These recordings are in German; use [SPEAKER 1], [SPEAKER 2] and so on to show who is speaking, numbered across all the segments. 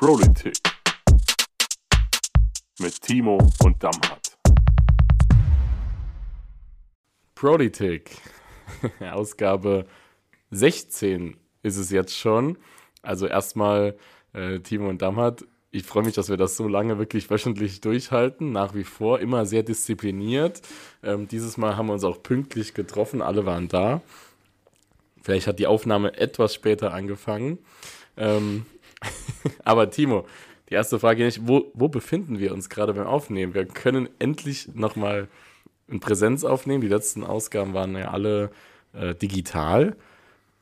[SPEAKER 1] Politik mit Timo und Damhardt.
[SPEAKER 2] Politik. Ausgabe 16 ist es jetzt schon. Also erstmal äh, Timo und Damhardt. Ich freue mich, dass wir das so lange wirklich wöchentlich durchhalten. Nach wie vor immer sehr diszipliniert. Ähm, dieses Mal haben wir uns auch pünktlich getroffen. Alle waren da. Vielleicht hat die Aufnahme etwas später angefangen. Ähm, aber Timo, die erste Frage nicht, wo, wo befinden wir uns gerade beim Aufnehmen? Wir können endlich nochmal in Präsenz aufnehmen. Die letzten Ausgaben waren ja alle äh, digital.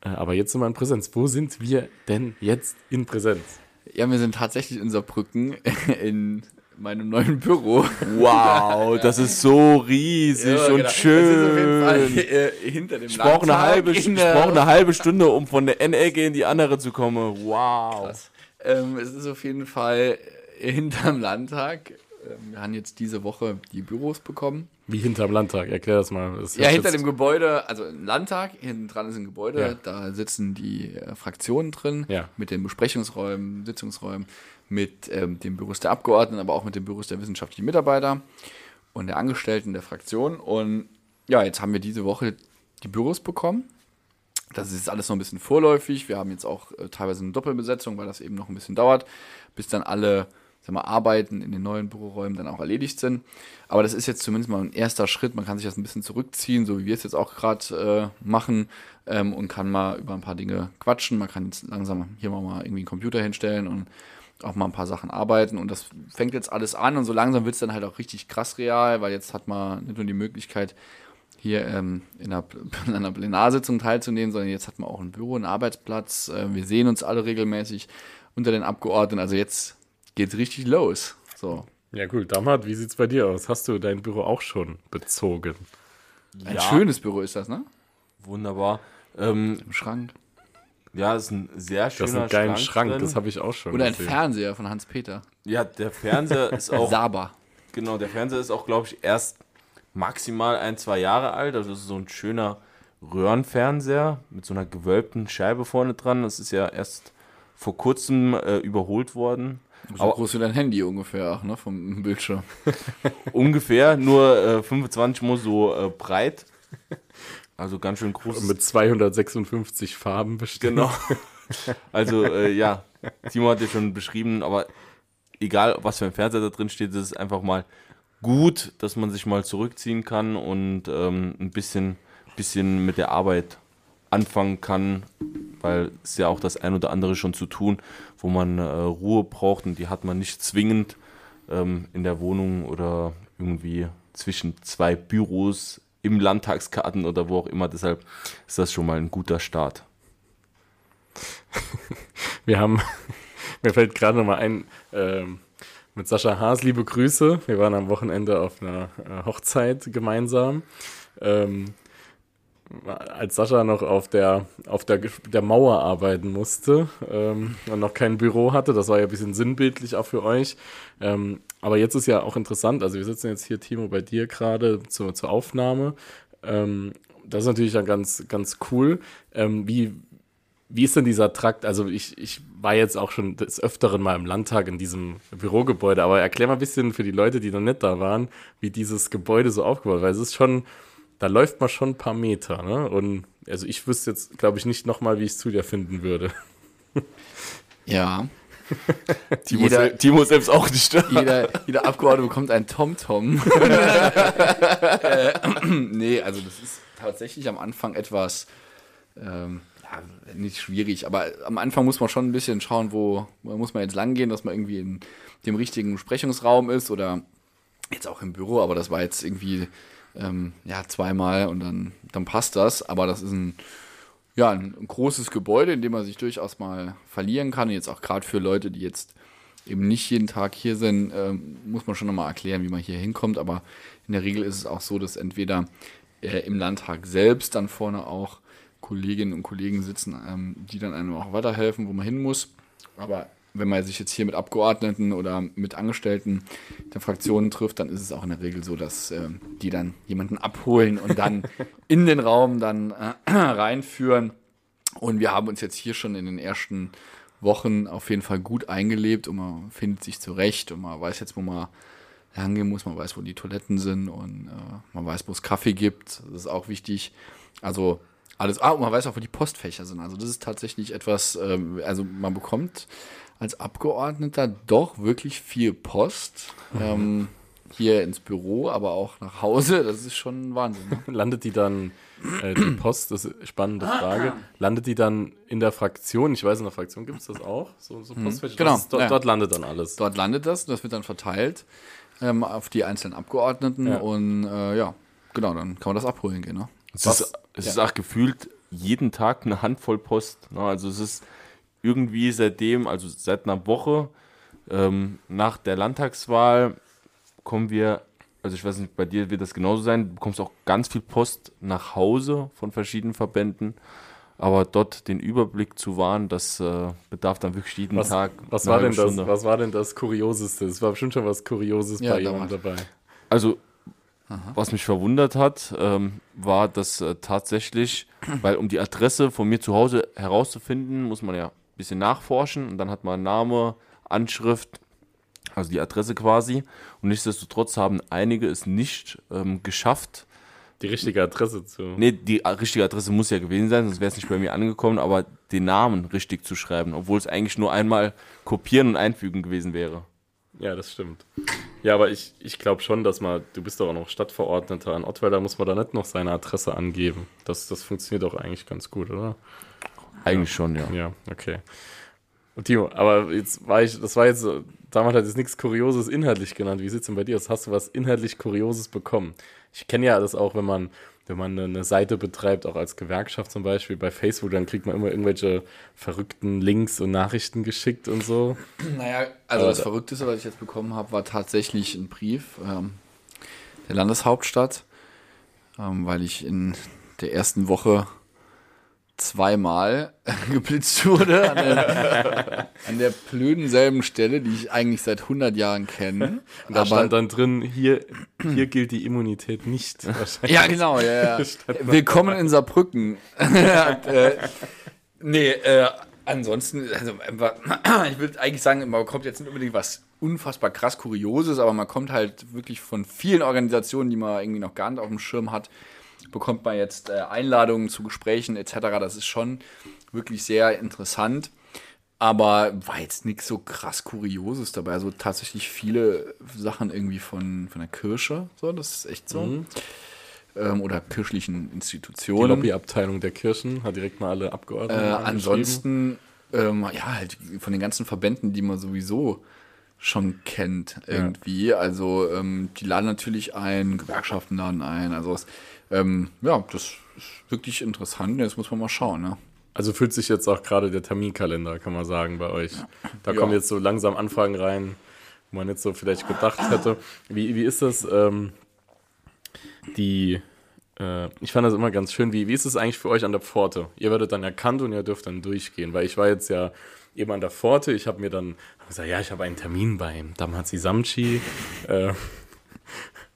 [SPEAKER 2] Äh, aber jetzt sind wir in Präsenz. Wo sind wir denn jetzt in Präsenz?
[SPEAKER 3] Ja, wir sind tatsächlich in Saarbrücken in meinem neuen Büro.
[SPEAKER 4] Wow, das ist so riesig
[SPEAKER 3] Ja,
[SPEAKER 4] und
[SPEAKER 3] genau.
[SPEAKER 4] schön.
[SPEAKER 3] Das ist auf jeden Fall äh, hinter dem
[SPEAKER 4] ich brauche eine, halbe, ich brauch eine halbe Stunde, um von der einen Ecke in die andere zu kommen. Wow.
[SPEAKER 3] Ähm, es ist auf jeden Fall äh, hinterm Landtag. Ähm, wir haben jetzt diese Woche die Büros bekommen.
[SPEAKER 2] Wie hinterm Landtag? Erklär das mal. Das
[SPEAKER 3] Ja, hinter dem Gebäude, also im Landtag, hinten dran ist ein Gebäude,
[SPEAKER 2] Ja.
[SPEAKER 3] da sitzen die äh, Fraktionen drin,
[SPEAKER 2] Ja.
[SPEAKER 3] mit den Besprechungsräumen, Sitzungsräumen, mit ähm, den Büros der Abgeordneten, aber auch mit den Büros der wissenschaftlichen Mitarbeiter und der Angestellten der Fraktion. Und ja, jetzt haben wir diese Woche die Büros bekommen. Das ist alles noch ein bisschen vorläufig. Wir haben jetzt auch äh, teilweise eine Doppelbesetzung, weil das eben noch ein bisschen dauert, bis dann alle sag mal, Arbeiten in den neuen Büroräumen dann auch erledigt sind. Aber das ist jetzt zumindest mal ein erster Schritt. Man kann sich das ein bisschen zurückziehen, so wie wir es jetzt auch gerade äh, machen ähm, und kann mal über ein paar Dinge quatschen. Man kann jetzt langsam hier mal, mal irgendwie einen Computer hinstellen und auch mal ein paar Sachen arbeiten. Und das fängt jetzt alles an und so langsam wird es dann halt auch richtig krass real, weil jetzt hat man nicht nur die Möglichkeit, hier ähm, in, einer, in einer Plenarsitzung teilzunehmen, sondern jetzt hat man auch ein Büro, einen Arbeitsplatz. Äh, wir sehen uns alle regelmäßig unter den Abgeordneten. Also jetzt geht's richtig los. So.
[SPEAKER 2] Ja, cool. Damhat, wie sieht's bei dir aus? Hast du dein Büro auch schon bezogen?
[SPEAKER 3] Ein
[SPEAKER 4] Ja.
[SPEAKER 3] schönes Büro ist das, ne?
[SPEAKER 4] Wunderbar. Ähm,
[SPEAKER 3] Im Schrank.
[SPEAKER 4] Ja, das ist ein sehr
[SPEAKER 2] Das
[SPEAKER 4] schöner
[SPEAKER 2] ist ein geiler Schrank,
[SPEAKER 4] drin.
[SPEAKER 2] das habe ich auch schon.
[SPEAKER 3] Oder ein. Fernseher von Hans-Peter.
[SPEAKER 4] Ja, der Fernseher ist auch,
[SPEAKER 3] Saba.
[SPEAKER 4] genau, der Fernseher ist auch, glaube ich, erst maximal ein, zwei Jahre alt. Also das ist so ein schöner Röhrenfernseher mit so einer gewölbten Scheibe vorne dran. Das ist ja erst vor kurzem äh, überholt worden.
[SPEAKER 3] So
[SPEAKER 4] Aber-
[SPEAKER 3] groß wie dein Handy ungefähr auch, ne? Vom Bildschirm.
[SPEAKER 4] Ungefähr nur äh, 25 mal so äh, breit. Also ganz schön groß.
[SPEAKER 2] Mit 256 Farben bestimmt.
[SPEAKER 4] Genau. Also äh, ja, Timo hat ja schon beschrieben, aber egal, was für ein Fernseher da drin steht, es ist einfach mal gut, dass man sich mal zurückziehen kann und ähm, ein bisschen, bisschen mit der Arbeit anfangen kann, weil es ja auch das ein oder andere schon zu tun, wo man äh, Ruhe braucht und die hat man nicht zwingend ähm, in der Wohnung oder irgendwie zwischen zwei Büros im Landtagsgarten oder wo auch immer. Deshalb ist das schon mal ein guter Start.
[SPEAKER 2] Wir haben, mir fällt gerade noch mal ein, ähm, mit Sascha Haas, liebe Grüße. Wir waren am Wochenende auf einer äh, Hochzeit gemeinsam. Ähm, als Sascha noch auf der, auf der, der Mauer arbeiten musste ähm, und noch kein Büro hatte, das war ja ein bisschen sinnbildlich auch für euch. Ähm, aber jetzt ist ja auch interessant, also wir sitzen jetzt hier, Timo, bei dir gerade zur, zur Aufnahme. Ähm, das ist natürlich dann ganz, ganz cool. Ähm, wie, wie ist denn dieser Trakt? Also ich, ich war jetzt auch schon des Öfteren mal im Landtag in diesem Bürogebäude, aber erklär mal ein bisschen für die Leute, die noch nicht da waren, wie dieses Gebäude so aufgebaut. Weil es ist schon, da läuft man schon ein paar Meter, ne? Und also ich wüsste jetzt, glaube ich, nicht nochmal, wie ich es zu dir finden würde.
[SPEAKER 3] Ja.
[SPEAKER 4] Timo,
[SPEAKER 3] Jeder-
[SPEAKER 4] sel- Timo selbst auch nicht.
[SPEAKER 3] Jeder, jeder Abgeordnete bekommt einen TomTom. äh, nee, also das ist tatsächlich am Anfang etwas, ähm, ja, nicht schwierig, aber am Anfang muss man schon ein bisschen schauen, wo, wo muss man jetzt langgehen, dass man irgendwie in dem richtigen Besprechungsraum ist oder jetzt auch im Büro, aber das war jetzt irgendwie ähm, ja, zweimal und dann, dann passt das, aber das ist ein ja, ein, großes Gebäude, in dem man sich durchaus mal verlieren kann. Und jetzt auch gerade für Leute, die jetzt eben nicht jeden Tag hier sind, ähm, muss man schon nochmal erklären, wie man hier hinkommt. Aber in der Regel ist es auch so, dass entweder äh, im Landtag selbst dann vorne auch Kolleginnen und Kollegen sitzen, ähm, die dann einem auch weiterhelfen, wo man hin muss. Aber wenn man sich jetzt hier mit Abgeordneten oder mit Angestellten der Fraktionen trifft, dann ist es auch in der Regel so, dass ähm, die dann jemanden abholen und dann in den Raum dann äh, reinführen. Und wir haben uns jetzt hier schon in den ersten Wochen auf jeden Fall gut eingelebt und man findet sich zurecht und man weiß jetzt, wo man herangehen muss, man weiß, wo die Toiletten sind und äh, man weiß, wo es Kaffee gibt. Das ist auch wichtig. Also alles, ah, und man weiß auch, wo die Postfächer sind. Also das ist tatsächlich etwas, ähm, also man bekommt als Abgeordneter doch wirklich viel Post. Ähm, hier ins Büro, aber auch nach Hause. Das ist schon Wahnsinn. Ne?
[SPEAKER 2] Landet die dann, äh, die Post, das ist eine spannende Frage, landet die dann in der Fraktion? Ich weiß, in der Fraktion gibt es das auch, so, so Postfächer.
[SPEAKER 3] Genau,
[SPEAKER 2] Das ist- Dort,
[SPEAKER 3] ja.
[SPEAKER 2] dort landet dann alles.
[SPEAKER 3] Dort landet das, das wird dann verteilt ähm, auf die einzelnen Abgeordneten
[SPEAKER 2] Ja.
[SPEAKER 3] und äh, ja, genau, dann kann man das abholen gehen. Ne?
[SPEAKER 4] Es, ist, es ist auch gefühlt jeden Tag eine Handvoll Post. Ne? Also es ist irgendwie seitdem, also seit einer Woche ähm, nach der Landtagswahl kommen wir, also ich weiß nicht, bei dir wird das genauso sein, du bekommst auch ganz viel Post nach Hause von verschiedenen Verbänden. Aber dort den Überblick zu wahren, das äh, bedarf dann wirklich jeden
[SPEAKER 2] Was,
[SPEAKER 4] Tag.
[SPEAKER 2] was, war denn das, was war denn das Kurioseste? Es war bestimmt schon was Kurioses
[SPEAKER 3] Ja,
[SPEAKER 2] bei jemandem dabei.
[SPEAKER 4] Also, was mich verwundert hat, ähm, war, dass äh, tatsächlich, weil um die Adresse von mir zu Hause herauszufinden, muss man ja bisschen nachforschen und dann hat man Name, Anschrift, also die Adresse quasi. Und nichtsdestotrotz haben einige es nicht ähm, geschafft.
[SPEAKER 2] Die richtige Adresse zu.
[SPEAKER 4] Nee, die a- richtige Adresse muss ja gewesen sein, sonst wäre es nicht bei mir angekommen, aber den Namen richtig zu schreiben, obwohl es eigentlich nur einmal kopieren und einfügen gewesen wäre.
[SPEAKER 2] Ja, das stimmt. Ja, aber ich, ich glaube schon, dass man, du bist doch auch noch Stadtverordneter in Ottweiler, muss man da nicht noch seine Adresse angeben. Das, das funktioniert doch eigentlich ganz gut, oder?
[SPEAKER 4] Eigentlich schon, ja.
[SPEAKER 2] Ja, okay. Und Timo, aber jetzt war ich, das war jetzt, damals hat jetzt nichts Kurioses inhaltlich genannt. Wie sieht's denn bei dir aus? Hast du was inhaltlich Kurioses bekommen? Ich kenne ja das auch, wenn man, wenn man eine, eine Seite betreibt, auch als Gewerkschaft zum Beispiel bei Facebook, dann kriegt man immer irgendwelche verrückten Links und Nachrichten geschickt und so.
[SPEAKER 3] Naja, also
[SPEAKER 2] Aber
[SPEAKER 3] das
[SPEAKER 2] da-
[SPEAKER 3] Verrückteste, was ich jetzt bekommen habe, war tatsächlich ein Brief ähm, der Landeshauptstadt, ähm, weil ich in der ersten Woche zweimal geblitzt wurde an der, an der blöden selben Stelle, die ich eigentlich seit 100 Jahren kenne.
[SPEAKER 2] Und da stand dann drin, hier, hier gilt die Immunität nicht. Wahrscheinlich.
[SPEAKER 3] Ja, genau, ja, ja. Willkommen in Saarbrücken. äh, nee, äh, ansonsten, also, ich würde eigentlich sagen, man bekommt jetzt nicht unbedingt was unfassbar krass Kurioses, aber man kommt halt wirklich von vielen Organisationen, die man irgendwie noch gar nicht auf dem Schirm hat, bekommt man jetzt äh, Einladungen zu Gesprächen etc. Das ist schon wirklich sehr interessant. Aber war jetzt nichts so krass Kurioses dabei. Also tatsächlich viele Sachen irgendwie von, von der Kirche. So, das ist echt so ähm, oder kirchlichen
[SPEAKER 2] Die
[SPEAKER 3] Institutionen.
[SPEAKER 2] Lobbyabteilung der Kirchen hat direkt mal alle
[SPEAKER 3] Äh,
[SPEAKER 2] Abgeordneten angeschrieben.
[SPEAKER 3] ansonsten, ähm, ja, halt von den ganzen Verbänden, die man sowieso schon kennt irgendwie. Also ähm, die laden natürlich ein, Gewerkschaften laden ein. Also es, ähm, ja, das ist wirklich interessant. Jetzt muss man mal schauen. Ne?
[SPEAKER 2] Also fühlt sich jetzt auch gerade der Terminkalender, kann man sagen, bei euch. Da
[SPEAKER 3] Ja.
[SPEAKER 2] kommen jetzt so langsam Anfragen rein, wo man jetzt so vielleicht gedacht hätte. Wie, wie ist das? Ähm, die, äh, ich fand das immer ganz schön. Wie, wie ist es eigentlich für euch an der Pforte? Ihr werdet dann erkannt und ihr dürft dann durchgehen, weil ich war jetzt ja eben an der Pforte. Ich habe mir dann gesagt, ja, ich habe einen Termin beim Damhazi Samchi. Äh,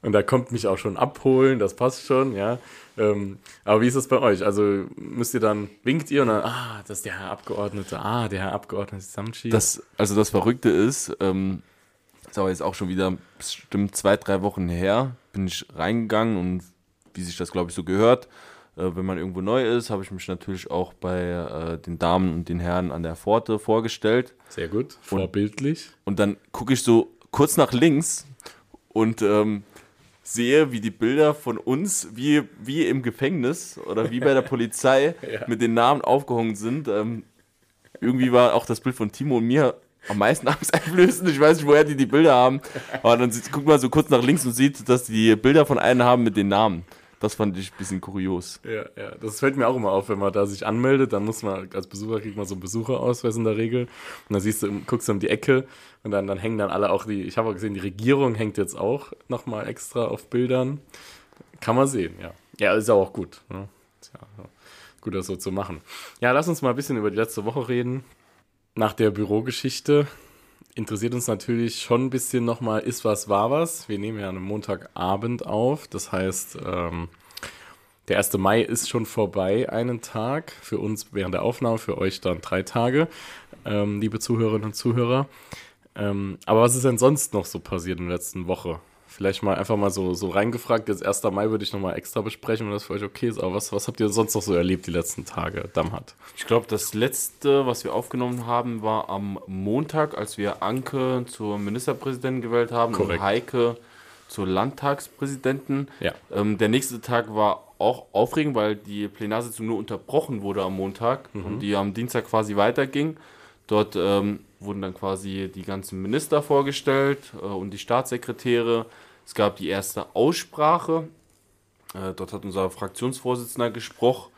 [SPEAKER 2] und da kommt mich auch schon abholen, das passt schon, ja. Ähm, aber wie ist das bei euch? Also müsst ihr dann, winkt ihr und dann, ah, das ist der Herr Abgeordnete, ah, der Herr Abgeordnete Samchi.
[SPEAKER 4] Das, also das Verrückte ist, ähm, ist aber jetzt auch schon wieder bestimmt zwei, drei Wochen her, bin ich reingegangen und wie sich das, glaube ich, so gehört, äh, wenn man irgendwo neu ist, habe ich mich natürlich auch bei äh, den Damen und den Herren an der Pforte vorgestellt.
[SPEAKER 2] Sehr gut, vorbildlich.
[SPEAKER 4] Und dann gucke ich so kurz nach links und ähm, sehe, wie die Bilder von uns, wie, wie im Gefängnis oder wie bei der Polizei, mit den Namen aufgehangen sind. Ähm, irgendwie war auch das Bild von Timo und mir am meisten angsteinflößend. Ich weiß nicht, woher die die Bilder haben. Aber dann sieht, guckt man so kurz nach links und sieht, dass die Bilder von einem haben mit den Namen. Das fand ich ein bisschen kurios.
[SPEAKER 2] Ja, ja, das fällt mir auch immer auf, wenn man da sich anmeldet, dann muss man, als Besucher kriegt man so einen Besucherausweis in der Regel und dann siehst du, guckst du um die Ecke und dann, dann hängen dann alle auch die, ich habe auch gesehen, die Regierung hängt jetzt auch nochmal extra auf Bildern. Kann man sehen, ja. Ja, ist auch gut. Ne? Ist ja gut, das so zu machen. Ja, lass uns mal ein bisschen über die letzte Woche reden. Nach der Bürogeschichte interessiert uns natürlich schon ein bisschen nochmal, ist was, war was. Wir nehmen ja am Montagabend auf. Das heißt, ähm, der 1. Mai ist schon vorbei, einen Tag. Für uns während der Aufnahme, für euch dann drei Tage. ähm, liebe Zuhörerinnen und Zuhörer. Ähm, aber was ist denn sonst noch so passiert in der letzten Woche? Vielleicht mal einfach mal so, so reingefragt. Jetzt 1. Mai würde ich nochmal extra besprechen, wenn das für euch okay ist. Aber was, was habt ihr sonst noch so erlebt die letzten Tage, Damhat?
[SPEAKER 4] Ich glaube, das letzte, was wir aufgenommen haben, war am Montag, als wir Anke zur Ministerpräsidentin gewählt haben
[SPEAKER 2] Korrekt.
[SPEAKER 4] und Heike zur Landtagspräsidentin.
[SPEAKER 2] Ja.
[SPEAKER 4] Ähm, der nächste Tag war auch aufregend, weil die Plenarsitzung nur unterbrochen wurde am Montag und die am Dienstag quasi weiterging. Dort ähm, wurden dann quasi die ganzen Minister vorgestellt äh, und die Staatssekretäre. Es gab die erste Aussprache. Äh, dort hat unser Fraktionsvorsitzender gesprochen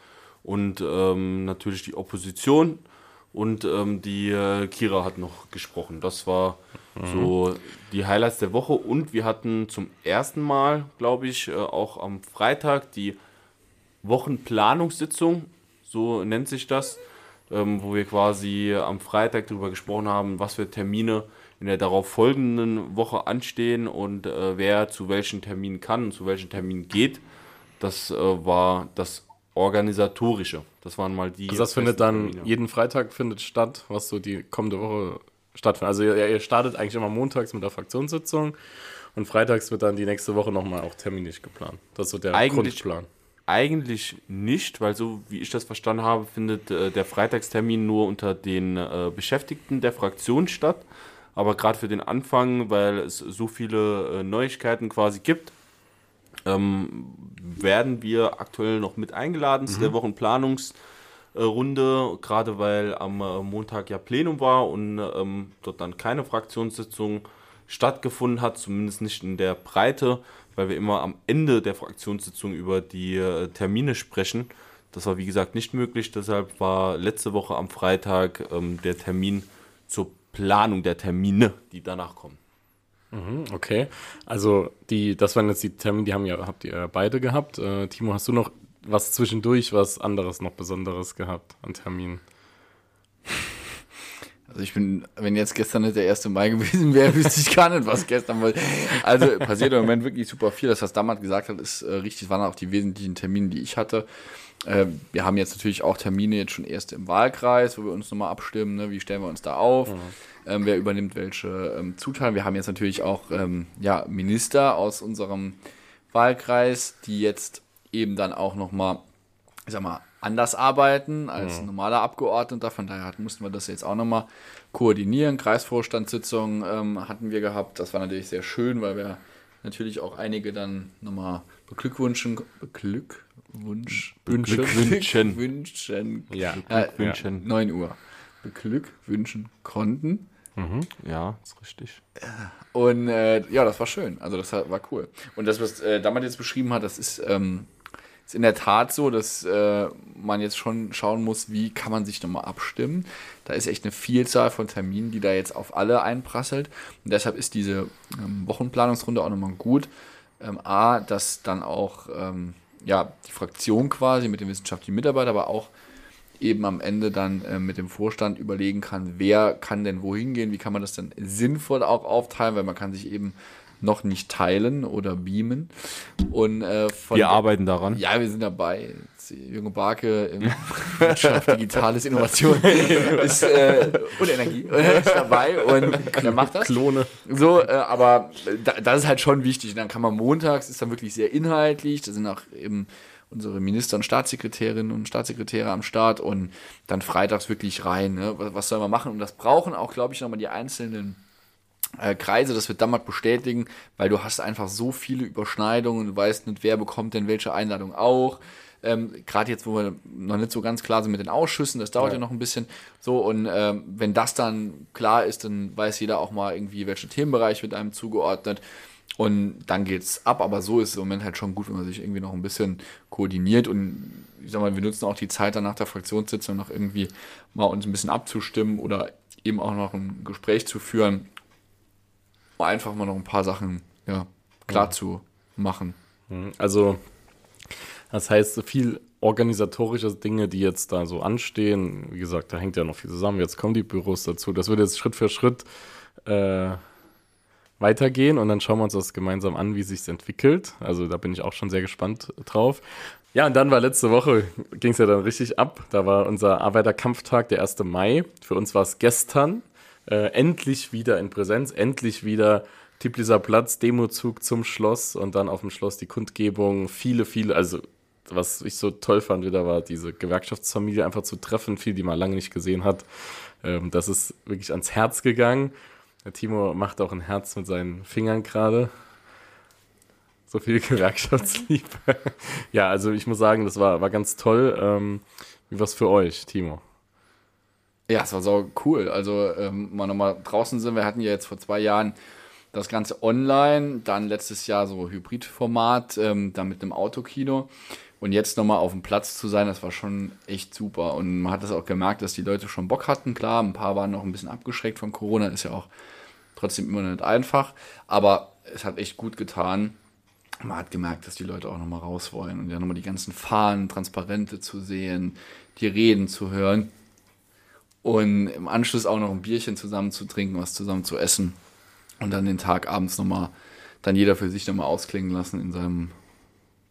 [SPEAKER 4] und ähm, natürlich die Opposition und ähm, die äh, Kira hat noch gesprochen. Das war so die Highlights der Woche und wir hatten zum ersten Mal, glaube ich, äh, auch am Freitag die Wochenplanungssitzung, so nennt sich das, ähm, wo wir quasi am Freitag darüber gesprochen haben, was für Termine in der darauf folgenden Woche anstehen und äh, wer zu welchen Terminen kann und zu welchen Terminen geht. Das äh, war das Organisatorische. Das waren mal die.
[SPEAKER 2] Also das findet dann
[SPEAKER 4] Termine.
[SPEAKER 2] jeden Freitag findet statt, was so die kommende Woche stattfindet. Also ihr, ihr startet eigentlich immer montags mit der Fraktionssitzung und freitags wird dann die nächste Woche nochmal auch terminlich geplant. Das ist so der
[SPEAKER 4] Eigentlich-
[SPEAKER 2] Grundplan.
[SPEAKER 4] Eigentlich nicht, weil so wie ich das verstanden habe, findet äh, der Freitagstermin nur unter den äh, Beschäftigten der Fraktion statt. Aber gerade für den Anfang, weil es so viele äh, Neuigkeiten quasi gibt, ähm, werden wir aktuell noch mit eingeladen zu der Wochenplanungsrunde, gerade weil am äh, Montag ja Plenum war und ähm, dort dann keine Fraktionssitzung stattgefunden hat, zumindest nicht in der Breite, weil wir immer am Ende der Fraktionssitzung über die äh, Termine sprechen. Das war wie gesagt nicht möglich, deshalb war letzte Woche am Freitag ähm, der Termin zur Planung der Termine, die danach kommen.
[SPEAKER 2] Okay, also die, das waren jetzt die Termine, die haben ja, habt ihr beide gehabt. Äh, Timo, hast du noch was zwischendurch, was anderes noch Besonderes gehabt an Terminen?
[SPEAKER 3] Also ich bin, wenn jetzt gestern nicht der 1. Mai gewesen wäre, wüsste ich gar nicht, was gestern war. Also passiert im Moment wirklich super viel. Das, was Damat gesagt hat, ist äh, richtig, waren auch die wesentlichen Termine, die ich hatte. Äh, wir haben jetzt natürlich auch Termine jetzt schon erst im Wahlkreis, wo wir uns nochmal abstimmen, ne? wie stellen wir uns da auf, ähm, wer übernimmt welche ähm, Zutaten. Wir haben jetzt natürlich auch ähm, ja, Minister aus unserem Wahlkreis, die jetzt eben dann auch nochmal ich sag mal, anders arbeiten als ein normaler Abgeordneter. Von daher mussten wir das jetzt auch nochmal koordinieren. Kreisvorstandssitzungen ähm, hatten wir gehabt. Das war natürlich sehr schön, weil wir natürlich auch einige dann nochmal beglückwünschen, beglückwunsch,
[SPEAKER 4] Beglückwünschen.
[SPEAKER 3] beglückwünschen,
[SPEAKER 2] Ja.
[SPEAKER 3] äh,
[SPEAKER 4] Wünschen.
[SPEAKER 3] 9 Uhr, beglückwünschen konnten.
[SPEAKER 4] Ja, ist richtig.
[SPEAKER 3] Und äh, ja, das war schön. Also das war cool. Und das, was äh, Damat jetzt beschrieben hat, das ist, ähm, ist in der Tat so, dass äh, man jetzt schon schauen muss, wie kann man sich nochmal abstimmen. Da ist echt eine Vielzahl von Terminen, die da jetzt auf alle einprasselt. Und deshalb ist diese ähm, Wochenplanungsrunde auch nochmal gut. Ähm, A, dass dann auch ähm, ja, die Fraktion quasi mit den wissenschaftlichen Mitarbeitern, aber auch eben am Ende dann äh, mit dem Vorstand überlegen kann, wer kann denn wohin gehen, wie kann man das dann sinnvoll auch aufteilen, weil man kann sich eben noch nicht teilen oder beamen. Und äh, von
[SPEAKER 4] Wir arbeiten daran.
[SPEAKER 3] ja, wir sind dabei. Junge Barke im Wirtschaft, Digitales Innovation ist, äh, und Energie ist dabei und der macht das.
[SPEAKER 2] Klone.
[SPEAKER 3] So, äh, aber da, das ist halt schon wichtig. Und dann kann man montags, ist dann wirklich sehr inhaltlich, da sind auch eben unsere Minister und Staatssekretärinnen und Staatssekretäre am Start und dann freitags wirklich rein. Ne? Was, was soll man machen? Und das brauchen auch, glaube ich, nochmal die einzelnen äh, Kreise, das wird Dammert bestätigen, weil du hast einfach so viele Überschneidungen, du weißt nicht, wer bekommt denn welche Einladung auch. Ähm, Gerade jetzt, wo wir noch nicht so ganz klar sind mit den Ausschüssen, das dauert ja, noch ein bisschen. So, und ähm, wenn das dann klar ist, dann weiß jeder auch mal irgendwie, welcher Themenbereich wird einem zugeordnet. Und dann geht's ab, aber so ist es im Moment halt schon gut, wenn man sich irgendwie noch ein bisschen koordiniert und ich sag mal, wir nutzen auch die Zeit dann nach der Fraktionssitzung noch irgendwie mal uns ein bisschen abzustimmen oder eben auch noch ein Gespräch zu führen, einfach mal noch ein paar Sachen ja, klar zu machen.
[SPEAKER 2] Also, das heißt, so viel organisatorische Dinge, die jetzt da so anstehen, wie gesagt, da hängt ja noch viel zusammen. Jetzt kommen die Büros dazu. Das wird jetzt Schritt für Schritt äh, weitergehen und dann schauen wir uns das gemeinsam an, wie sich entwickelt. Also da bin ich auch schon sehr gespannt drauf. Ja, und dann war letzte Woche, ging es ja dann richtig ab. Da war unser Arbeiterkampftag, der 1. Mai. Für uns war es gestern. Äh, endlich wieder in Präsenz, endlich wieder Tibliser Platz, Demozug zum Schloss und dann auf dem Schloss die Kundgebung. Viele, viele, also was ich so toll fand wieder war, diese Gewerkschaftsfamilie einfach zu treffen, viel, die man lange nicht gesehen hat. Ähm, das ist wirklich ans Herz gegangen. Der Timo macht auch ein Herz mit seinen Fingern gerade. So viel Gewerkschaftsliebe. ja, also ich muss sagen, das war, war ganz toll. Ähm, wie was für euch, Timo?
[SPEAKER 3] Ja, es war so cool. Also, ähm, mal nochmal draußen sind. Wir hatten ja jetzt vor zwei Jahren das Ganze online, dann letztes Jahr so Hybridformat, ähm, dann mit einem Autokino. Und jetzt nochmal auf dem Platz zu sein, das war schon echt super. Und man hat das auch gemerkt, dass die Leute schon Bock hatten. Klar, ein paar waren noch ein bisschen abgeschreckt von Corona, ist ja auch trotzdem immer nicht einfach. Aber es hat echt gut getan. Man hat gemerkt, dass die Leute auch nochmal raus wollen und ja nochmal die ganzen Fahnen, Transparente zu sehen, die Reden zu hören und im Anschluss auch noch ein Bierchen zusammen zu trinken, was zusammen zu essen und dann den Tag abends nochmal, dann jeder für sich nochmal ausklingen lassen in seinem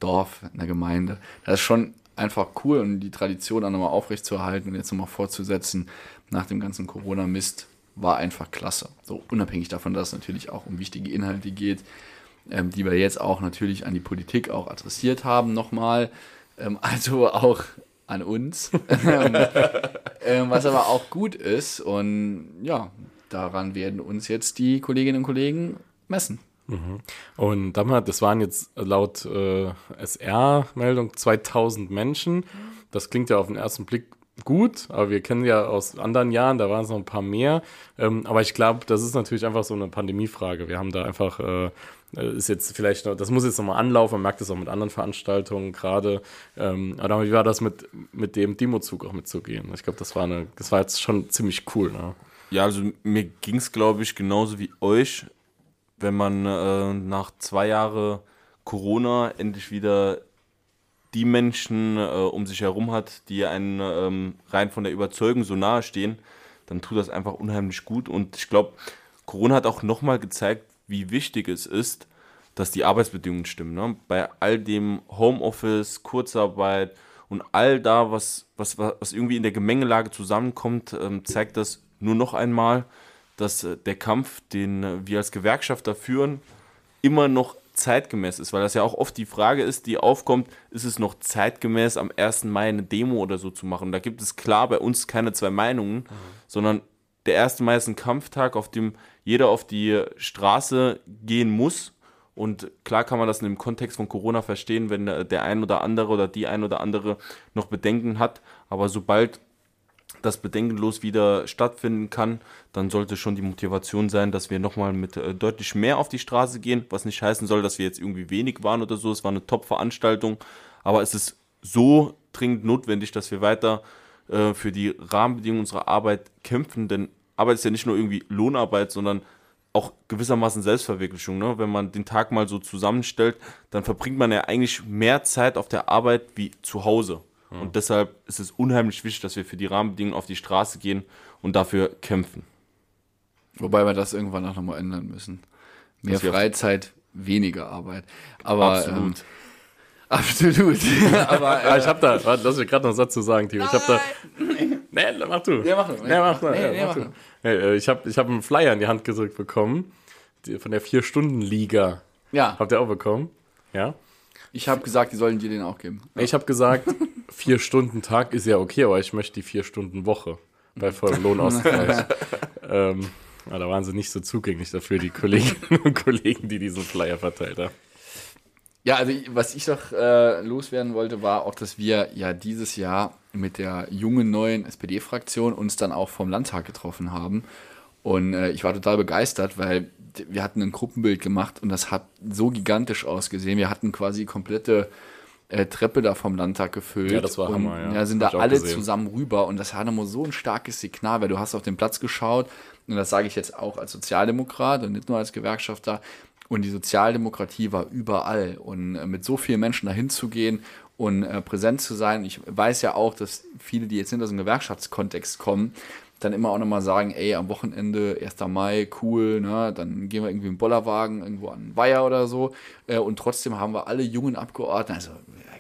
[SPEAKER 3] Dorf, in der Gemeinde. Das ist schon einfach cool und die Tradition auch nochmal aufrechtzuerhalten und jetzt nochmal fortzusetzen nach dem ganzen Corona-Mist war einfach klasse. So unabhängig davon, dass es natürlich auch um wichtige Inhalte geht, ähm, die wir jetzt auch natürlich an die Politik auch adressiert haben nochmal. Ähm, also auch an uns. ähm, was aber auch gut ist. Und ja, daran werden uns jetzt die Kolleginnen und Kollegen messen.
[SPEAKER 2] Mhm. Und damals, das waren jetzt laut äh, SR-Meldung 2000 Menschen. Das klingt ja auf den ersten Blick gut, aber wir kennen ja aus anderen Jahren, da waren es noch ein paar mehr. Ähm, aber ich glaube, das ist natürlich einfach so eine Pandemiefrage. Wir haben da einfach, äh, ist jetzt vielleicht noch, das muss jetzt nochmal anlaufen, man merkt das auch mit anderen Veranstaltungen gerade. Ähm, aber wie war das mit, mit dem Demozug auch mitzugehen? Ich glaube, das war eine, das war jetzt schon ziemlich cool, ne?
[SPEAKER 4] Ja, also mir ging es, glaube ich, genauso wie euch, wenn man äh, nach zwei Jahren Corona endlich wieder die Menschen äh, um sich herum hat, die einen ähm, rein von der Überzeugung so nahe stehen, dann tut das einfach unheimlich gut. Und ich glaube, Corona hat auch nochmal gezeigt, wie wichtig es ist, dass die Arbeitsbedingungen stimmen. Ne? Bei all dem Homeoffice, Kurzarbeit und all da, was, was, was irgendwie in der Gemengelage zusammenkommt, ähm, zeigt das nur noch einmal, dass äh, der Kampf, den wir als Gewerkschafter führen, immer noch zeitgemäß ist, weil das ja auch oft die Frage ist, die aufkommt, ist es noch zeitgemäß am 1. Mai eine Demo oder so zu machen? Da gibt es klar bei uns keine zwei Meinungen, mhm. sondern der 1. Mai ist ein Kampftag, auf dem jeder auf die Straße gehen muss. Und klar kann man das in dem Kontext von Corona verstehen, wenn der ein oder andere oder die ein oder andere noch Bedenken hat. Aber sobald das bedenkenlos wieder stattfinden kann, dann sollte schon die Motivation sein, dass wir nochmal mit äh, deutlich mehr auf die Straße gehen, was nicht heißen soll, dass wir jetzt irgendwie wenig waren oder so. Es war eine Top-Veranstaltung, aber es ist so dringend notwendig, dass wir weiter äh, für die Rahmenbedingungen unserer Arbeit kämpfen, denn Arbeit ist ja nicht nur irgendwie Lohnarbeit, sondern auch gewissermaßen Selbstverwirklichung. Ne? Wenn man den Tag mal so zusammenstellt, dann verbringt man ja eigentlich mehr Zeit auf der Arbeit wie zu Hause. Und deshalb ist es unheimlich wichtig, dass wir für die Rahmenbedingungen auf die Straße gehen und dafür kämpfen.
[SPEAKER 3] Wobei wir das irgendwann auch nochmal ändern müssen. Mehr Freizeit, weniger Arbeit. Aber
[SPEAKER 4] Absolut.
[SPEAKER 3] Ähm, absolut.
[SPEAKER 2] Aber äh, ich habe da, warte, lass mich gerade noch einen Satz zu sagen, Timo. Ich habe da. Nee, mach du.
[SPEAKER 3] Ja, mach du.
[SPEAKER 2] Nee, mach, nee,
[SPEAKER 3] Nee,
[SPEAKER 2] mach du. Hey, äh, ich habe ich hab einen Flyer in die Hand gedrückt bekommen, von der Vier-Stunden-Liga.
[SPEAKER 3] ja,
[SPEAKER 2] Habt ihr auch bekommen? Ja.
[SPEAKER 3] ich habe gesagt, die sollen dir den auch geben.
[SPEAKER 2] Ich habe gesagt, vier Stunden Tag ist ja okay, aber ich möchte die vier Stunden Woche bei vollem Lohnausgleich. ähm, ja, da waren sie nicht so zugänglich dafür, die Kolleginnen und Kollegen, die diesen Flyer verteilt haben.
[SPEAKER 3] Ja, also was ich noch äh, loswerden wollte, war auch, dass wir ja dieses Jahr mit der jungen neuen SPD-Fraktion uns dann auch vom Landtag getroffen haben. Und äh, ich war total begeistert, weil wir hatten ein Gruppenbild gemacht und das hat so gigantisch ausgesehen. Wir hatten quasi komplette äh, Treppe da vom Landtag gefüllt.
[SPEAKER 2] Ja, das war
[SPEAKER 3] und,
[SPEAKER 2] Hammer, ja.
[SPEAKER 3] Ja, sind da alle
[SPEAKER 2] gesehen.
[SPEAKER 3] zusammen rüber und das hat immer so ein starkes Signal, weil du hast auf den Platz geschaut und das sage ich jetzt auch als Sozialdemokrat und nicht nur als Gewerkschafter. Und die Sozialdemokratie war überall. Und äh, mit so vielen Menschen dahin zu gehen und äh, präsent zu sein, ich weiß ja auch, dass viele, die jetzt nicht aus dem Gewerkschaftskontext kommen, dann immer auch nochmal sagen, ey, am Wochenende, 1. Mai, cool, ne, dann gehen wir irgendwie im Bollerwagen irgendwo an den Weiher oder so. Äh, und trotzdem haben wir alle jungen Abgeordneten, also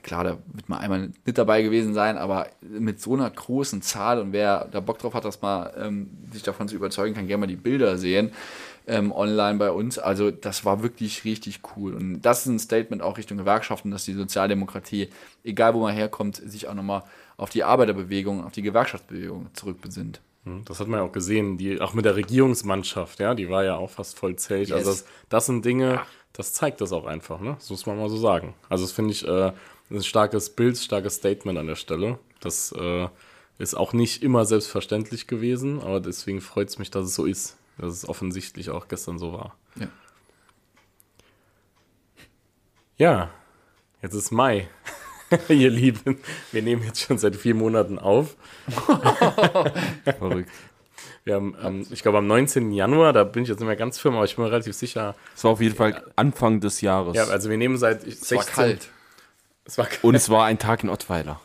[SPEAKER 3] klar, da wird mal einmal nicht dabei gewesen sein, aber mit so einer großen Zahl und wer da Bock drauf hat, dass mal ähm, sich davon zu überzeugen kann, gerne mal die Bilder sehen ähm, online bei uns. Also das war wirklich richtig cool. Und das ist ein Statement auch Richtung Gewerkschaften, dass die Sozialdemokratie, egal wo man herkommt, sich auch nochmal auf die Arbeiterbewegung, auf die Gewerkschaftsbewegung zurückbesinnt.
[SPEAKER 2] Hm, Das hat man ja auch gesehen, die, auch mit der Regierungsmannschaft, ja, die war ja auch fast voll zählt.
[SPEAKER 3] Yes.
[SPEAKER 2] Also das, das sind Dinge, das zeigt das auch einfach, ne? Das muss man mal so sagen. Also das finde ich äh, ein starkes Bild, starkes Statement an der Stelle. Das äh, ist auch nicht immer selbstverständlich gewesen, aber deswegen freut es mich, dass es so ist. Dass es offensichtlich auch gestern so war.
[SPEAKER 3] Ja.
[SPEAKER 2] Ja, jetzt ist Mai. Ihr Lieben, wir nehmen jetzt schon seit vier Monaten auf.
[SPEAKER 4] Verrückt.
[SPEAKER 2] Wir haben, ähm, ich glaube, am 19. Januar, da bin ich jetzt nicht mehr ganz firm, aber ich bin mir relativ sicher.
[SPEAKER 4] Es war auf jeden Fall Anfang des Jahres.
[SPEAKER 2] Ja, also wir nehmen seit
[SPEAKER 3] Es war kalt.
[SPEAKER 2] Es war kalt.
[SPEAKER 4] Und es war ein Tag in Ottweiler.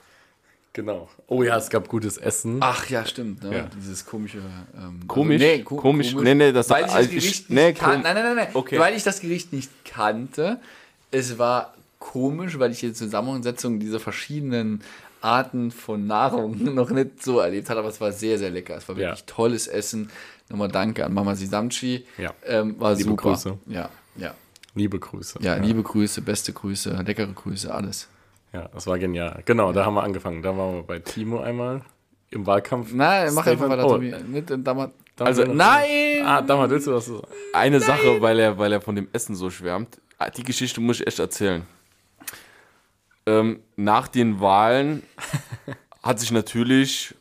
[SPEAKER 2] Genau. Oh ja, es gab gutes Essen.
[SPEAKER 3] Ach ja, stimmt. Ne?
[SPEAKER 2] Ja.
[SPEAKER 3] Dieses komische. Ähm,
[SPEAKER 4] Komisch?
[SPEAKER 3] Also, nee, ko
[SPEAKER 4] Komisch? Nee, nee, das-
[SPEAKER 3] weil ich das
[SPEAKER 4] also
[SPEAKER 3] Gericht
[SPEAKER 4] ich-
[SPEAKER 3] nicht
[SPEAKER 4] nee,
[SPEAKER 3] kan- Nein, nein, nein, nein.
[SPEAKER 4] Okay.
[SPEAKER 3] Weil ich das Gericht nicht kannte. Es war komisch, weil ich die Zusammensetzung dieser verschiedenen Arten von Nahrung noch nicht so erlebt habe, aber es war sehr, sehr lecker. Es war wirklich
[SPEAKER 2] Ja.
[SPEAKER 3] tolles Essen. Nochmal danke an Mama Sisamchi.
[SPEAKER 2] Ja.
[SPEAKER 3] Ähm, war
[SPEAKER 2] Liebe
[SPEAKER 3] super.
[SPEAKER 2] Grüße.
[SPEAKER 3] Ja, ja.
[SPEAKER 2] Liebe Grüße.
[SPEAKER 3] Ja, liebe Grüße, beste Grüße, leckere Grüße, alles.
[SPEAKER 2] Ja, das war genial. Genau, da haben wir angefangen. Da waren wir bei Timo einmal im Wahlkampf.
[SPEAKER 3] Nein, mach einfach weiter,
[SPEAKER 2] Oh,
[SPEAKER 3] Tobi. Nicht, und damals,
[SPEAKER 4] Also,
[SPEAKER 3] nein!
[SPEAKER 2] Ah, damals willst du was sagen?
[SPEAKER 4] Eine Sache, weil er, weil er von dem Essen so schwärmt. Ah, Die Geschichte muss ich echt erzählen. Ähm, nach den Wahlen hat sich natürlich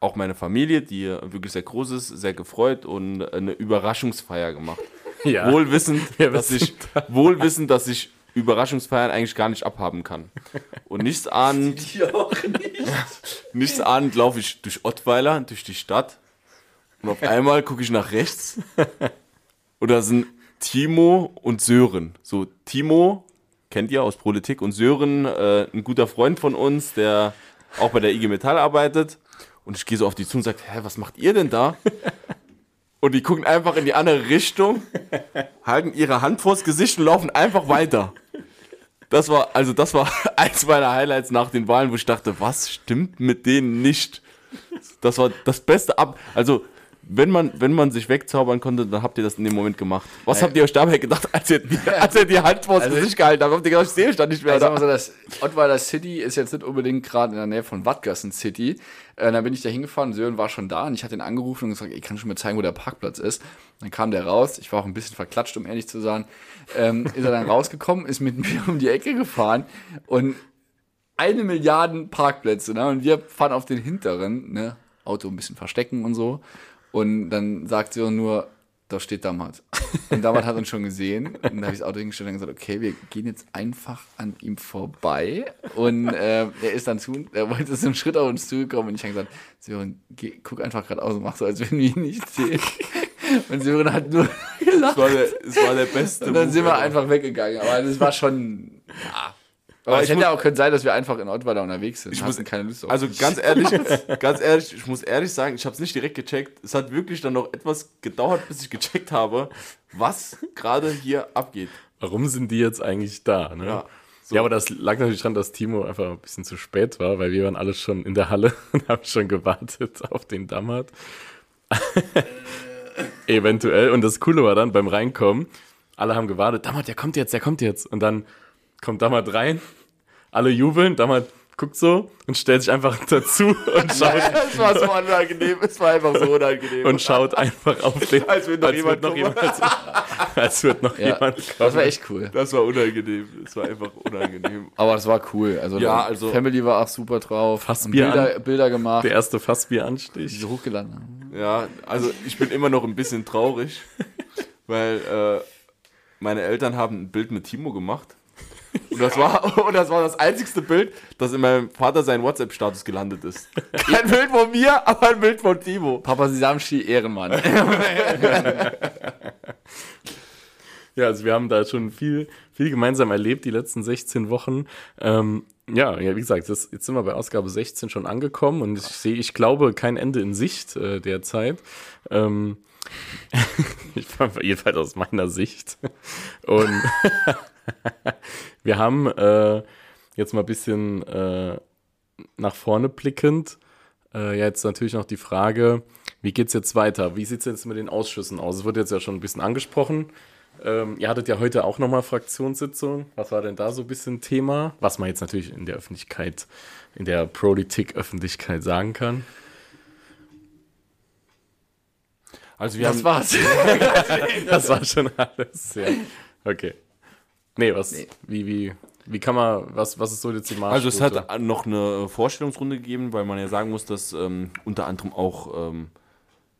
[SPEAKER 4] auch meine Familie, die wirklich sehr groß ist, sehr gefreut und eine Überraschungsfeier gemacht.
[SPEAKER 2] Ja.
[SPEAKER 4] Wohl wissend,
[SPEAKER 2] Wir
[SPEAKER 4] dass ich, wohl wissend, dass ich Überraschungsfeiern eigentlich gar nicht abhaben kann. Und nichts ahnend, nichts ahnend laufe ich durch Ottweiler, durch die Stadt und auf einmal gucke ich nach rechts und da sind Timo und Sören. So, Timo kennt ihr aus Politik und Sören, äh, ein guter Freund von uns, der auch bei der IG Metall arbeitet. Und ich gehe so auf die zu und sage, hä, was macht ihr denn da? Und die gucken einfach in die andere Richtung, halten ihre Hand vors Gesicht und laufen einfach weiter. Das war, also das war eins meiner Highlights nach den Wahlen, wo ich dachte, was stimmt mit denen nicht? Das war das Beste ab. Also, wenn man, wenn man sich wegzaubern konnte, dann habt ihr das in dem Moment gemacht. Was habt ihr euch dabei gedacht, als ihr, als ihr die Hand vors
[SPEAKER 3] Also
[SPEAKER 4] Gesicht gehalten habt? Habt ihr gedacht, ich sehe euch da nicht mehr?
[SPEAKER 3] Ja, wir
[SPEAKER 4] Oder?
[SPEAKER 3] so, das Ottweiler City ist jetzt nicht unbedingt gerade in der Nähe von Wattgassen City. Äh, dann bin ich da hingefahren, Sören war schon da und ich hatte ihn angerufen und gesagt, ich kann schon mal zeigen, wo der Parkplatz ist. Dann kam der raus, ich war auch ein bisschen verklatscht, um ehrlich zu sein. Ähm, ist er dann rausgekommen, ist mit mir um die Ecke gefahren und eine Milliarde Parkplätze, ne? Und wir fahren auf den hinteren, ne? Auto ein bisschen verstecken und so. Und dann sagt sie nur, da steht Damat. Und Damat hat uns schon gesehen. Und dann habe ich das Auto hingestellt und gesagt, okay, wir gehen jetzt einfach an ihm vorbei. Und äh, er ist dann zu, er wollte so einen Schritt auf uns zugekommen und ich habe gesagt, Sören, geh, guck einfach gerade aus und mach so, als wenn wir ihn nicht sehen. Und Sören hat nur gelacht.
[SPEAKER 4] Es war der, es war der beste.
[SPEAKER 3] Und dann sind wir einfach weggegangen. Aber das war schon. Ja. Aber
[SPEAKER 4] Aber
[SPEAKER 3] es
[SPEAKER 4] ich
[SPEAKER 3] hätte
[SPEAKER 4] muss-
[SPEAKER 3] ja auch können sein, dass wir einfach in Ottweiler unterwegs sind.
[SPEAKER 4] Ich muss-
[SPEAKER 3] keine Lust auf.
[SPEAKER 4] Also ganz ehrlich, ganz ehrlich, ich muss ehrlich sagen, ich habe es nicht direkt gecheckt. Es hat wirklich dann noch etwas gedauert, bis ich gecheckt habe, was gerade hier abgeht.
[SPEAKER 2] Warum sind die jetzt eigentlich da? Ne?
[SPEAKER 4] Ja,
[SPEAKER 2] Ja, aber das lag natürlich dran, dass Timo einfach ein bisschen zu spät war, weil wir waren alle schon in der Halle und haben schon gewartet auf den Dammert. Eventuell. Und das Coole war dann beim Reinkommen, alle haben gewartet, Dammert, der kommt jetzt, der kommt jetzt. Und dann kommt Dammert rein, alle jubeln, Dammert guckt so und stellt sich einfach dazu und schaut,
[SPEAKER 4] Es war so unangenehm, es war einfach so unangenehm.
[SPEAKER 2] und schaut einfach auf den,
[SPEAKER 4] Als würde noch jemand
[SPEAKER 2] noch
[SPEAKER 4] kommen.
[SPEAKER 2] jemand, als wird noch
[SPEAKER 3] ja,
[SPEAKER 2] jemand
[SPEAKER 3] das war echt cool.
[SPEAKER 4] das war unangenehm, es war einfach unangenehm.
[SPEAKER 3] Aber das war cool. Also,
[SPEAKER 4] Ja, also-
[SPEAKER 3] Family war auch super drauf.
[SPEAKER 2] Fassbier
[SPEAKER 3] Bilder, Bilder gemacht,
[SPEAKER 2] der erste Fassbieranstich.
[SPEAKER 3] die so hochgeladen haben.
[SPEAKER 4] Ja, also ich bin immer noch ein bisschen traurig, weil äh, meine Eltern haben ein Bild mit Timo gemacht. Und das, war, und das war das einzigste Bild, das in meinem Vater seinen WhatsApp-Status gelandet ist. Kein Bild von mir, aber ein Bild von Timo.
[SPEAKER 3] Papa Sisamski, Ehrenmann.
[SPEAKER 2] Ja, also wir haben da schon viel, viel gemeinsam erlebt die letzten 16 Wochen. Ähm, ja, ja, wie gesagt, das, jetzt sind wir bei Ausgabe 16 schon angekommen und ich sehe, ich glaube, kein Ende in Sicht äh, derzeit. Ähm, ich jedenfalls aus meiner Sicht. Und wir haben äh, jetzt mal ein bisschen äh, nach vorne blickend. Äh, jetzt natürlich noch die Frage, wie geht es jetzt weiter? Wie sieht es jetzt mit den Ausschüssen aus? Es wurde jetzt ja schon ein bisschen angesprochen. Ähm, ihr hattet ja heute auch nochmal Fraktionssitzung. Was war denn da so ein bisschen Thema? Was man jetzt natürlich in der Öffentlichkeit, in der Politik-Öffentlichkeit sagen kann.
[SPEAKER 4] Also wir
[SPEAKER 3] Das
[SPEAKER 4] haben,
[SPEAKER 3] war's.
[SPEAKER 2] Das war schon alles. Ja. Okay. Nee, was,
[SPEAKER 3] Nee.
[SPEAKER 2] Wie, wie, wie kann man, was, was ist so jetzt die Marschroute?
[SPEAKER 4] Also es hat noch eine Vorstellungsrunde gegeben, weil man ja sagen muss, dass ähm, unter anderem auch ähm,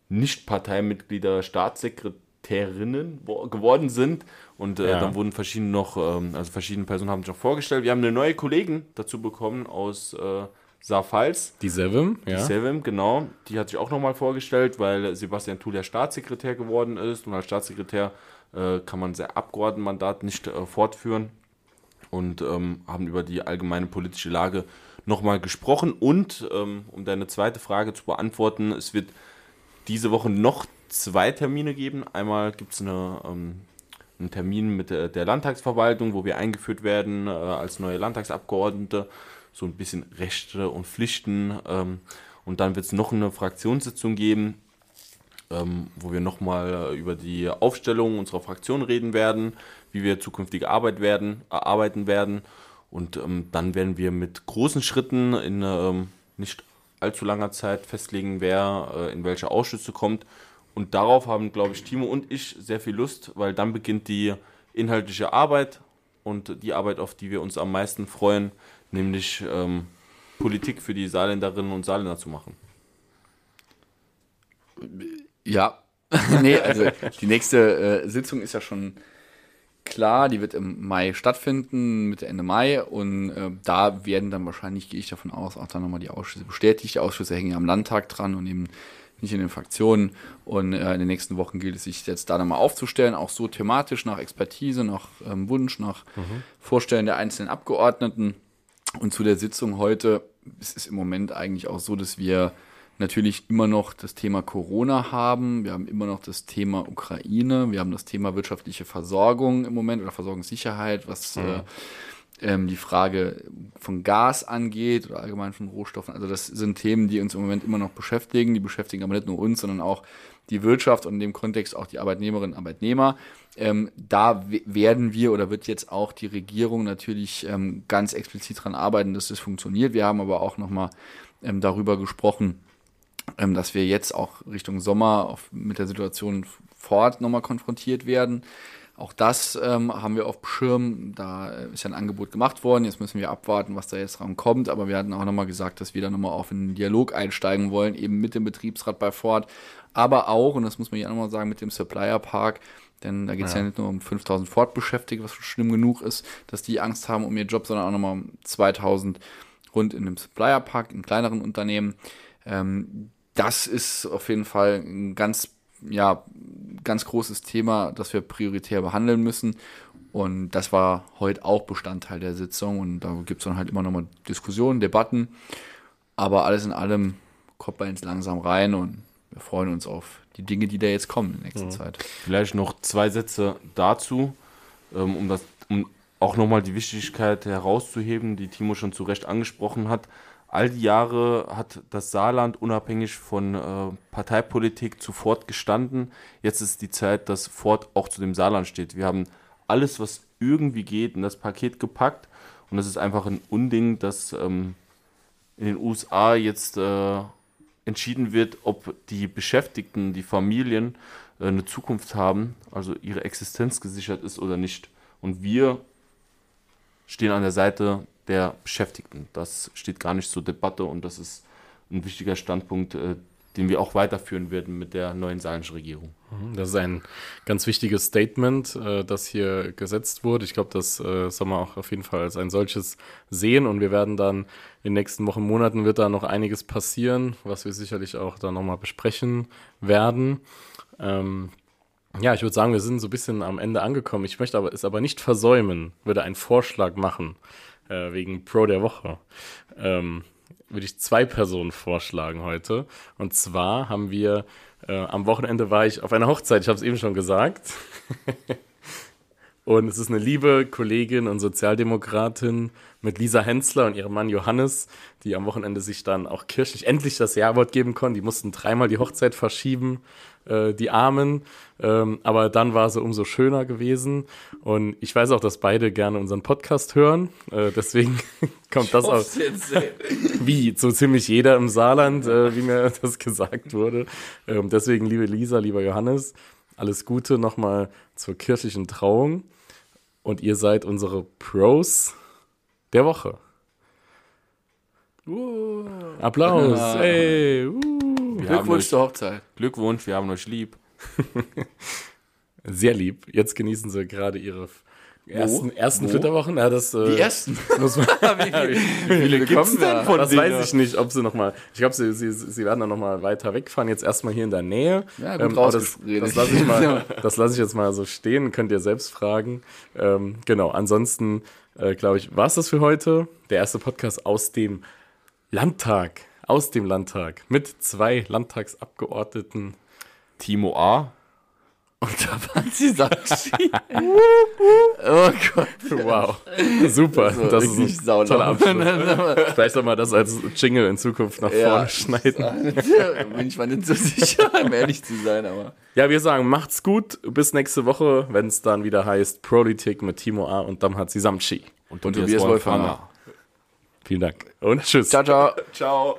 [SPEAKER 4] Nicht-Parteimitglieder Staatssekretärinnen wo- geworden sind. Und äh,
[SPEAKER 2] Ja.
[SPEAKER 4] dann wurden verschiedene noch, ähm, also verschiedene Personen haben sich noch vorgestellt. Wir haben eine neue Kollegin dazu bekommen aus äh, Saarpfalz.
[SPEAKER 2] Die Sevim, ja.
[SPEAKER 4] Die Sevim, genau. Die hat sich auch nochmal vorgestellt, weil Sebastian Thuel ja Staatssekretär geworden ist. Und als Staatssekretär äh, kann man sein Abgeordnetenmandat nicht äh, fortführen. Und ähm, haben über die allgemeine politische Lage nochmal gesprochen. Und ähm, um deine zweite Frage zu beantworten, es wird diese Woche noch zwei Termine geben. Einmal gibt es eine, ähm, einen Termin mit der, der Landtagsverwaltung, wo wir eingeführt werden äh, als neue Landtagsabgeordnete. So ein bisschen Rechte und Pflichten. Ähm, und dann wird es noch eine Fraktionssitzung geben, ähm, wo wir nochmal äh, über die Aufstellung unserer Fraktion reden werden, wie wir zukünftige Arbeit werden, äh, arbeiten werden. Und ähm, dann werden wir mit großen Schritten in ähm, nicht allzu langer Zeit festlegen, wer äh, in welche Ausschüsse kommt. Und darauf haben, glaube ich, Timo und ich sehr viel Lust, weil dann beginnt die inhaltliche Arbeit und die Arbeit, auf die wir uns am meisten freuen, nämlich ähm, Politik für die Saarländerinnen und Saarländer zu machen.
[SPEAKER 3] Ja, nee, also die nächste äh, Sitzung ist ja schon klar, die wird im Mai stattfinden, Mitte Ende Mai und äh, da werden dann wahrscheinlich, gehe ich davon aus, auch dann nochmal die Ausschüsse bestätigt. Die Ausschüsse hängen ja am Landtag dran und eben nicht in den Fraktionen und äh, in den nächsten Wochen gilt es sich jetzt da nochmal aufzustellen, auch so thematisch nach Expertise, nach ähm, Wunsch, nach Vorstellen der einzelnen Abgeordneten. Und zu der Sitzung heute, es ist im Moment eigentlich auch so, dass wir natürlich immer noch das Thema Corona haben. Wir haben immer noch das Thema Ukraine. Wir haben das Thema wirtschaftliche Versorgung im Moment oder Versorgungssicherheit, was äh, ähm, die Frage von Gas angeht oder allgemein von Rohstoffen. Also das sind Themen, die uns im Moment immer noch beschäftigen. Die beschäftigen aber nicht nur uns, sondern auch die Wirtschaft und in dem Kontext auch die Arbeitnehmerinnen und Arbeitnehmer. Ähm, da we- werden wir oder wird jetzt auch die Regierung natürlich ähm, ganz explizit daran arbeiten, dass das funktioniert. Wir haben aber auch nochmal ähm, darüber gesprochen, ähm, dass wir jetzt auch Richtung Sommer auf, mit der Situation vor Ort nochmal konfrontiert werden. Auch das ähm, haben wir auf dem Schirm. Da ist ja ein Angebot gemacht worden. Jetzt müssen wir abwarten, was da jetzt dran kommt. Aber wir hatten auch nochmal gesagt, dass wir da nochmal auf einen Dialog einsteigen wollen, eben mit dem Betriebsrat bei Ford. Aber auch, und das muss man hier nochmal sagen, mit dem Supplier Park. Denn da geht es ja. nicht nur um 5000 Ford-Beschäftigte, was schon schlimm genug ist, dass die Angst haben um ihren Job, sondern auch nochmal um 2000 rund in dem Supplier Park, in kleineren Unternehmen. Ähm, das ist auf jeden Fall ein ganz, ja, ganz großes Thema, das wir prioritär behandeln müssen. Und das war heute auch Bestandteil der Sitzung. Und da gibt es dann halt immer nochmal Diskussionen, Debatten. Aber alles in allem kommt man jetzt langsam rein und wir freuen uns auf die Dinge, die da jetzt kommen in der nächsten Zeit.
[SPEAKER 4] Vielleicht noch zwei Sätze dazu, ähm, um, das, um auch nochmal die Wichtigkeit herauszuheben, die Timo schon zu Recht angesprochen hat. All die Jahre hat das Saarland unabhängig von äh, Parteipolitik zu Ford gestanden. Jetzt ist die Zeit, dass Ford auch zu dem Saarland steht. Wir haben alles, was irgendwie geht, in das Paket gepackt. Und das ist einfach ein Unding, dass ähm, in den USA jetzt äh, entschieden wird, ob die Beschäftigten, die Familien äh, eine Zukunft haben, also ihre Existenz gesichert ist oder nicht. Und wir stehen an der Seite der Beschäftigten. Das steht gar nicht zur Debatte und das ist ein wichtiger Standpunkt, äh, den wir auch weiterführen werden mit der neuen saarländischen Regierung.
[SPEAKER 2] Das ist ein ganz wichtiges Statement, äh, das hier gesetzt wurde. Ich glaube, das äh, soll man auch auf jeden Fall als ein solches sehen und wir werden dann in den nächsten Wochen, Monaten wird da noch einiges passieren, was wir sicherlich auch dann nochmal besprechen werden. Ähm, ja, ich würde sagen, wir sind so ein bisschen am Ende angekommen. Ich möchte aber es aber nicht versäumen, würde einen Vorschlag machen äh, wegen Pro der Woche. Ähm, würde ich zwei Personen vorschlagen heute. Und zwar haben wir äh, am Wochenende war ich auf einer Hochzeit, ich habe es eben schon gesagt. Und es ist eine liebe Kollegin und Sozialdemokratin mit Lisa Hensler und ihrem Mann Johannes, die am Wochenende sich dann auch kirchlich endlich das Ja-Wort geben konnten. Die mussten dreimal die Hochzeit verschieben, äh, die Armen. Ähm, aber dann war sie umso schöner gewesen. Und ich weiß auch, dass beide gerne unseren Podcast hören. Äh, deswegen kommt das auch wie so ziemlich jeder im Saarland, äh, wie mir das gesagt wurde. Ähm, deswegen, liebe Lisa, lieber Johannes, alles Gute nochmal zur kirchlichen Trauung. Und ihr seid unsere Pros der Woche. Applaus.
[SPEAKER 3] Ja.
[SPEAKER 2] Hey. Uh.
[SPEAKER 4] Wir
[SPEAKER 3] Glückwunsch
[SPEAKER 4] euch,
[SPEAKER 3] zur Hochzeit.
[SPEAKER 4] Glückwunsch, wir haben euch lieb.
[SPEAKER 2] Sehr lieb. Jetzt genießen sie gerade ihre ersten, ersten
[SPEAKER 3] Wo?
[SPEAKER 2] Flitterwochen. Ja, das, äh,
[SPEAKER 3] Die ersten.
[SPEAKER 2] muss man,
[SPEAKER 3] Wie viele
[SPEAKER 4] gibt's denn von
[SPEAKER 2] das
[SPEAKER 4] denen?
[SPEAKER 2] weiß ich nicht, ob sie nochmal. Ich glaube, sie, sie, sie werden dann nochmal weiter wegfahren. Jetzt erstmal hier in der Nähe.
[SPEAKER 3] Ja, gut
[SPEAKER 2] aber das, das lasse ich, mal- das lass ich jetzt mal so stehen. Könnt ihr selbst fragen. Ähm, genau, ansonsten, äh, glaube ich, war es das für heute. Der erste Podcast aus dem Landtag. Aus dem Landtag. Mit zwei Landtagsabgeordneten.
[SPEAKER 4] Timo A.
[SPEAKER 3] Und da waren sie Sachi. oh Gott.
[SPEAKER 2] Wow. Super.
[SPEAKER 3] So,
[SPEAKER 2] das ist ein toller Abschluss. Vielleicht soll man das als Jingle in Zukunft nach
[SPEAKER 3] Ja.
[SPEAKER 2] vorne schneiden.
[SPEAKER 3] Bin ich mal nicht so sicher, um ehrlich zu sein, aber.
[SPEAKER 2] Ja, wir sagen, macht's gut. Bis nächste Woche, wenn es dann wieder heißt Politik mit Timo A. und Damhat Samchi.
[SPEAKER 3] Und Tobias Wolfhammer.
[SPEAKER 2] Vielen Dank und tschüss.
[SPEAKER 3] Ciao, ciao.
[SPEAKER 4] Ciao.